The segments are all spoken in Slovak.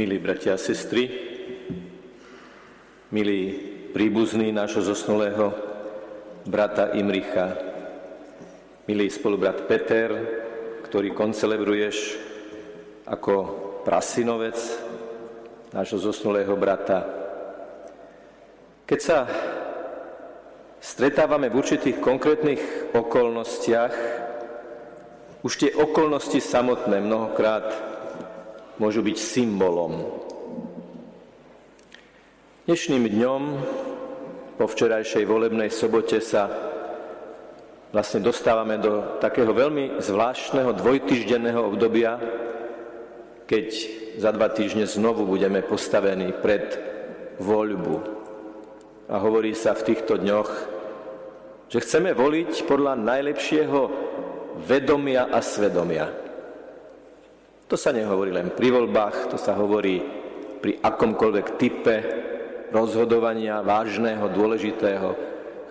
Milí bratia a sestry, milí príbuzní nášho zosnulého brata Imricha, milý spolubrat Peter, ktorý koncelebruješ ako prasinovec nášho zosnulého brata. Keď sa stretávame v určitých konkrétnych okolnostiach, už tie okolnosti samotné mnohokrát môžu byť symbolom. Dnešným dňom, po včerajšej volebnej sobote sa vlastne dostávame do takého veľmi zvláštneho dvojtyždenného obdobia, keď za dva týždne znovu budeme postavení pred voľbu. A hovorí sa v týchto dňoch, že chceme voliť podľa najlepšieho vedomia a svedomia. To sa nehovorí len pri voľbách, to sa hovorí pri akomkoľvek type rozhodovania vážneho, dôležitého.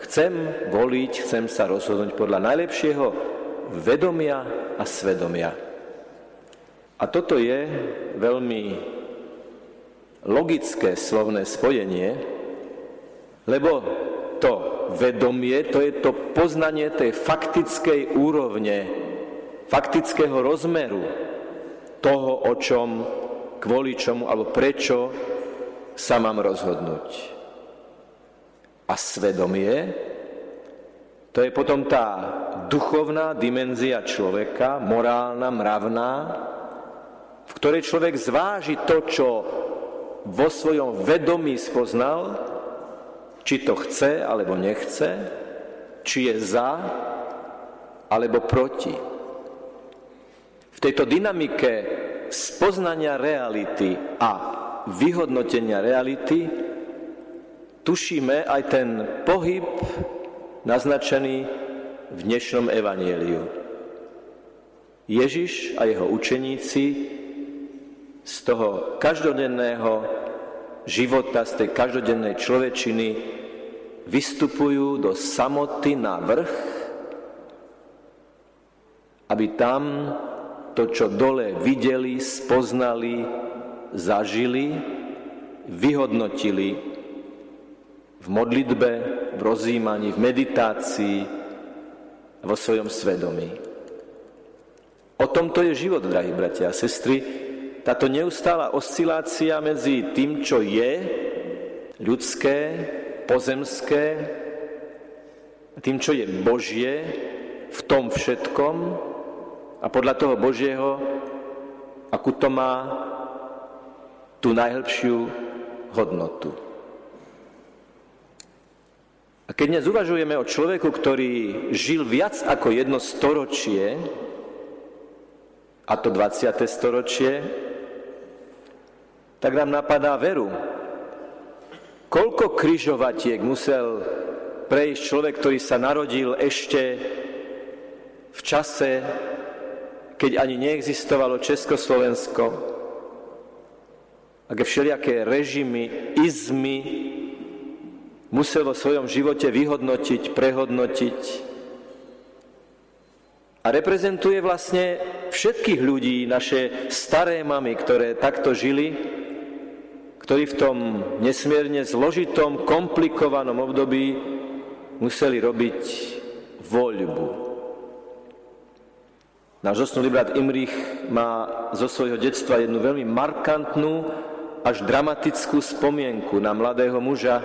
Chcem voliť, chcem sa rozhodnúť podľa najlepšieho vedomia a svedomia. A toto je veľmi logické slovné spojenie, lebo to vedomie, to je to poznanie tej faktickej úrovne, faktického rozmeru, toho, o čom, kvôli čomu alebo prečo sa mám rozhodnúť. A svedomie, to je potom tá duchovná dimenzia človeka, morálna, mravná, v ktorej človek zváži to, čo vo svojom vedomí spoznal, či to chce alebo nechce, či je za alebo proti. V tejto dynamike spoznania reality a vyhodnotenia reality tušíme aj ten pohyb naznačený v dnešnom evanieliu. Ježiš a jeho učeníci z toho každodenného života, z tej každodennej človečiny vystupujú do samoty na vrch, aby tam to, čo dole videli, spoznali, zažili, vyhodnotili v modlitbe, v rozjímaní, v meditácii, vo svojom svedomí. O tomto je život, drahí bratia a sestry. Táto neustála oscilácia medzi tým, čo je ľudské, pozemské, tým, čo je Božie, v tom všetkom, a podľa toho Božieho, akú to má tú najhlbšiu hodnotu. A keď dnes uvažujeme o človeku, ktorý žil viac ako jedno storočie, a to 20. storočie, tak nám napadá veru. Koľko kryžovatiek musel prejsť človek, ktorý sa narodil ešte v čase, keď ani neexistovalo Československo, a keď všelijaké režimy, izmy musel vo svojom živote vyhodnotiť, prehodnotiť a reprezentuje vlastne všetkých ľudí, naše staré mamy, ktoré takto žili, ktorí v tom nesmierne zložitom, komplikovanom období museli robiť voľbu. Náš zosnulý brat Imrich má zo svojho detstva jednu veľmi markantnú až dramatickú spomienku na mladého muža,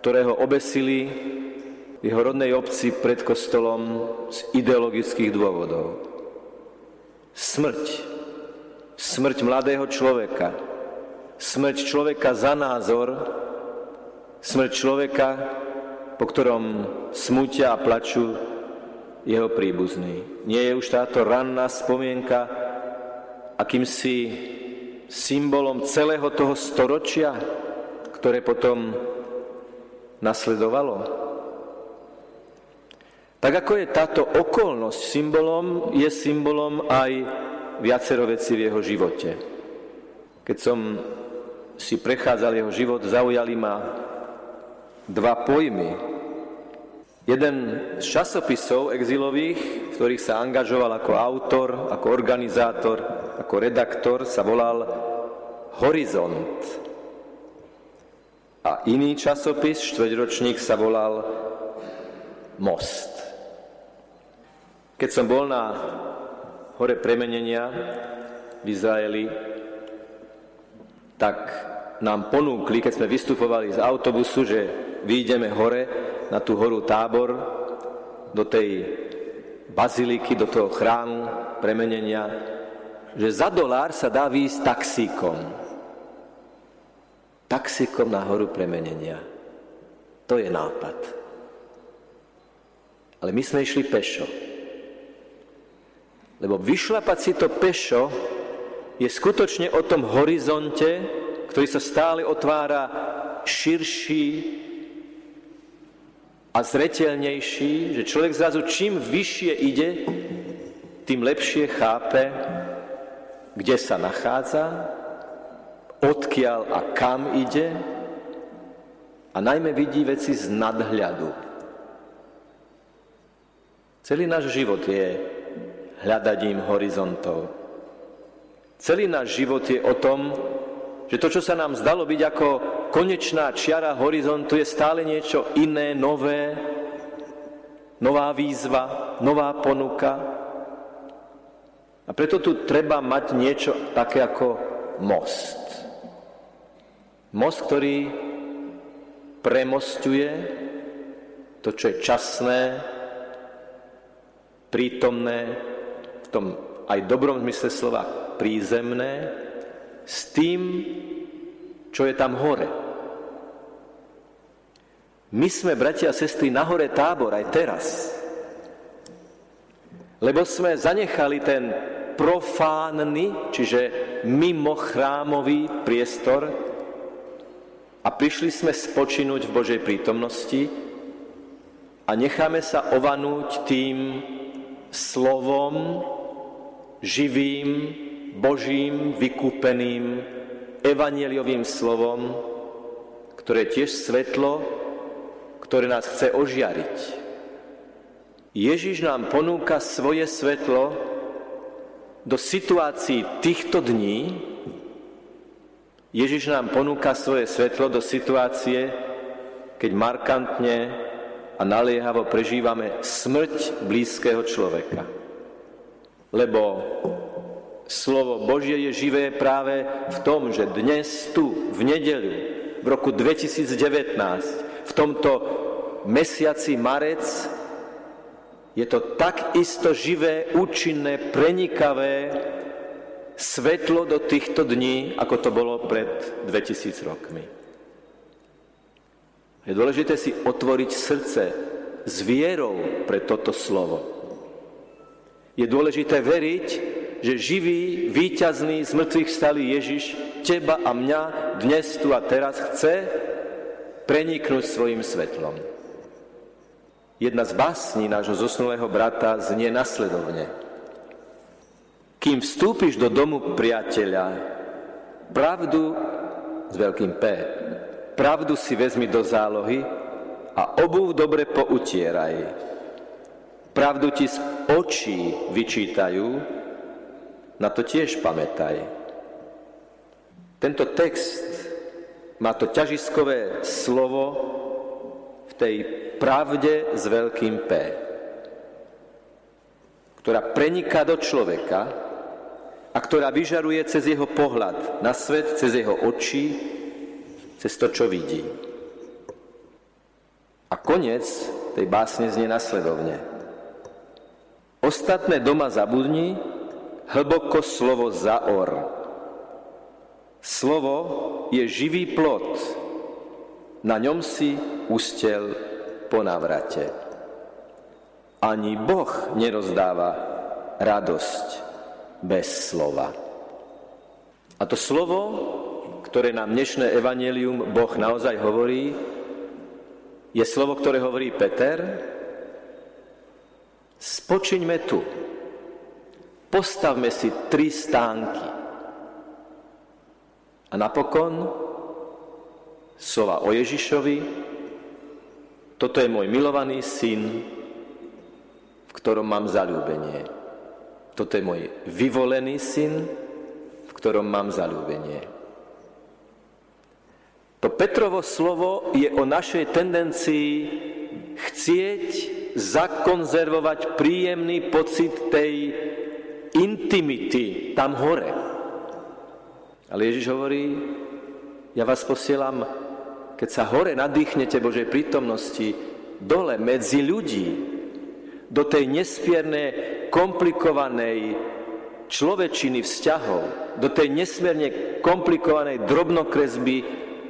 ktorého obesili v jeho rodnej obci pred kostolom z ideologických dôvodov. Smrť. Smrť mladého človeka. Smrť človeka za názor. Smrť človeka, po ktorom smútia a plačú jeho príbuzný. Nie je už táto ranná spomienka akýmsi symbolom celého toho storočia, ktoré potom nasledovalo? Tak ako je táto okolnosť symbolom, je symbolom aj viacero vecí v jeho živote. Keď som si prechádzal jeho život, zaujali ma dva pojmy, Jeden z časopisov exilových, v ktorých sa angažoval ako autor, ako organizátor, ako redaktor, sa volal Horizont. A iný časopis, štvrťročník, sa volal Most. Keď som bol na hore premenenia v Izraeli, tak nám ponúkli, keď sme vystupovali z autobusu, že vyjdeme hore na tú horu tábor do tej baziliky, do toho chrámu premenenia, že za dolár sa dá výjsť taxíkom. Taxíkom na horu premenenia. To je nápad. Ale my sme išli pešo. Lebo vyšlapať si to pešo je skutočne o tom horizonte, ktorý sa stále otvára širší a zretelnejší, že človek zrazu čím vyššie ide, tým lepšie chápe, kde sa nachádza, odkiaľ a kam ide a najmä vidí veci z nadhľadu. Celý náš život je hľadaním horizontov. Celý náš život je o tom, že to, čo sa nám zdalo byť ako konečná čiara horizontu, je stále niečo iné, nové, nová výzva, nová ponuka. A preto tu treba mať niečo také ako most. Most, ktorý premostuje to, čo je časné, prítomné, v tom aj dobrom zmysle slova prízemné, s tým, čo je tam hore. My sme, bratia a sestry, na hore tábor aj teraz. Lebo sme zanechali ten profánny, čiže mimo chrámový priestor a prišli sme spočinúť v Božej prítomnosti a necháme sa ovanúť tým slovom živým, Božím vykúpeným evanieliovým slovom, ktoré je tiež svetlo, ktoré nás chce ožiariť. Ježiš nám ponúka svoje svetlo do situácií týchto dní. Ježiš nám ponúka svoje svetlo do situácie, keď markantne a naliehavo prežívame smrť blízkeho človeka. Lebo Slovo Božie je živé práve v tom, že dnes tu, v nedeľu, v roku 2019, v tomto mesiaci marec, je to tak isto živé, účinné, prenikavé svetlo do týchto dní, ako to bolo pred 2000 rokmi. Je dôležité si otvoriť srdce s vierou pre toto slovo. Je dôležité veriť, že živý, víťazný, z mŕtvych stalý Ježiš teba a mňa dnes tu a teraz chce preniknúť svojim svetlom. Jedna z básní nášho zosnulého brata znie nasledovne. Kým vstúpiš do domu priateľa, pravdu s veľkým P, pravdu si vezmi do zálohy a obuv dobre poutieraj. Pravdu ti z očí vyčítajú, na to tiež pamätaj. Tento text má to ťažiskové slovo v tej pravde s veľkým P, ktorá preniká do človeka a ktorá vyžaruje cez jeho pohľad na svet, cez jeho oči, cez to, čo vidí. A koniec tej básne znie nasledovne. Ostatné doma zabudni, hlboko slovo zaor. Slovo je živý plot, na ňom si ustel po navrate. Ani Boh nerozdáva radosť bez slova. A to slovo, ktoré nám dnešné evanelium Boh naozaj hovorí, je slovo, ktoré hovorí Peter, spočiňme tu, Postavme si tri stánky. A napokon slova o Ježišovi, toto je môj milovaný syn, v ktorom mám zalúbenie. Toto je môj vyvolený syn, v ktorom mám zalúbenie. To Petrovo slovo je o našej tendencii chcieť zakonzervovať príjemný pocit tej intimity tam hore. Ale Ježiš hovorí, ja vás posielam, keď sa hore nadýchnete Božej prítomnosti, dole medzi ľudí, do tej nespierne komplikovanej človečiny vzťahov, do tej nesmierne komplikovanej drobnokresby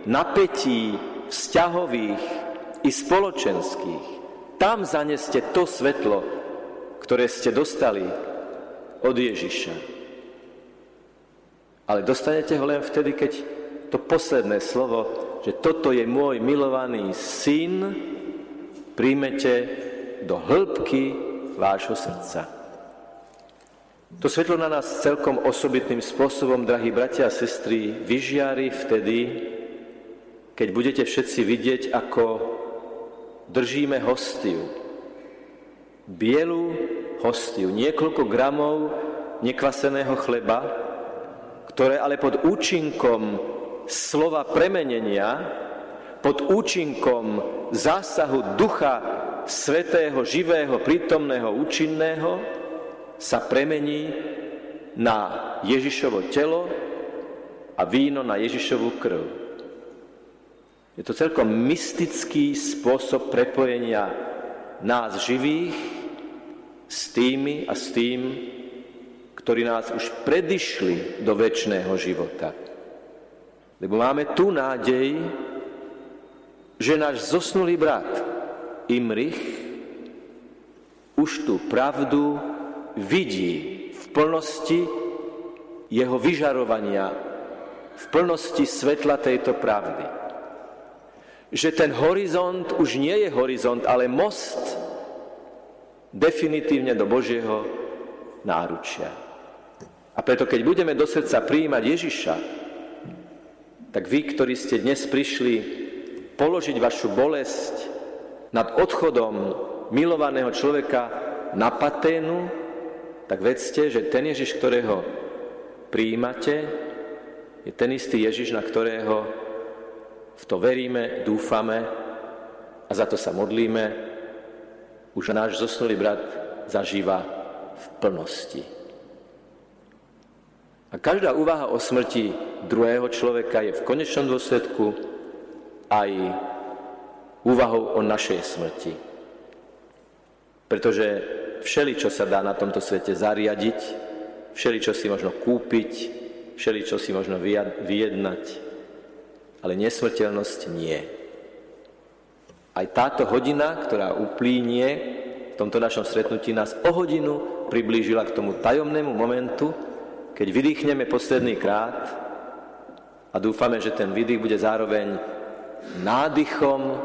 napätí vzťahových i spoločenských. Tam zaneste to svetlo, ktoré ste dostali od Ježiša. Ale dostanete ho len vtedy, keď to posledné slovo, že toto je môj milovaný syn, príjmete do hĺbky vášho srdca. To svetlo na nás celkom osobitným spôsobom, drahí bratia a sestry, vyžiari vtedy, keď budete všetci vidieť, ako držíme hostiu. Bielu hostiu, niekoľko gramov nekvaseného chleba, ktoré ale pod účinkom slova premenenia, pod účinkom zásahu ducha svetého, živého, prítomného, účinného, sa premení na Ježišovo telo a víno na Ježišovu krv. Je to celkom mystický spôsob prepojenia nás živých s tými a s tým, ktorí nás už predišli do väčšného života. Lebo máme tu nádej, že náš zosnulý brat Imrich už tú pravdu vidí v plnosti jeho vyžarovania, v plnosti svetla tejto pravdy že ten horizont už nie je horizont, ale most definitívne do Božieho náručia. A preto, keď budeme do srdca prijímať Ježiša, tak vy, ktorí ste dnes prišli položiť vašu bolesť nad odchodom milovaného človeka na paténu, tak vedzte, že ten Ježiš, ktorého prijímate, je ten istý Ježiš, na ktorého v to veríme, dúfame a za to sa modlíme. Už náš zosnulý brat zažíva v plnosti. A každá úvaha o smrti druhého človeka je v konečnom dôsledku aj úvahou o našej smrti. Pretože všeli, čo sa dá na tomto svete zariadiť, všeli, čo si možno kúpiť, všeli, čo si možno vyjednať, ale nesmrteľnosť nie. Aj táto hodina, ktorá uplínie v tomto našom stretnutí, nás o hodinu priblížila k tomu tajomnému momentu, keď vydýchneme posledný krát a dúfame, že ten výdych bude zároveň nádychom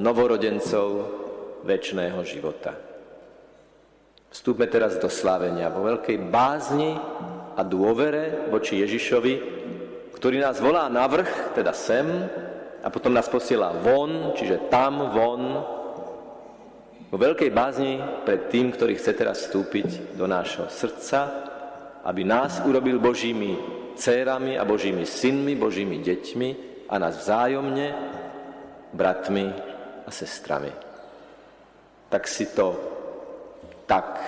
novorodencov väčšného života. Vstúpme teraz do slávenia vo veľkej bázni a dôvere voči Ježišovi, ktorý nás volá na vrch, teda sem, a potom nás posiela von, čiže tam, von, vo veľkej bázni pred tým, ktorý chce teraz vstúpiť do nášho srdca, aby nás urobil Božími dcérami a Božími synmi, Božími deťmi a nás vzájomne bratmi a sestrami. Tak si to tak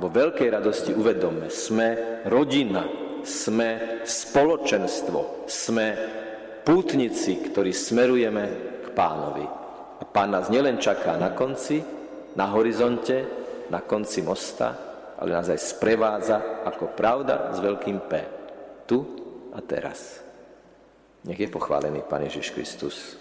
vo veľkej radosti uvedomme. Sme rodina, sme spoločenstvo, sme pútnici, ktorí smerujeme k pánovi. A pán nás nielen čaká na konci, na horizonte, na konci mosta, ale nás aj sprevádza ako pravda s veľkým P. Tu a teraz. Nech je pochválený Pán Ježiš Kristus.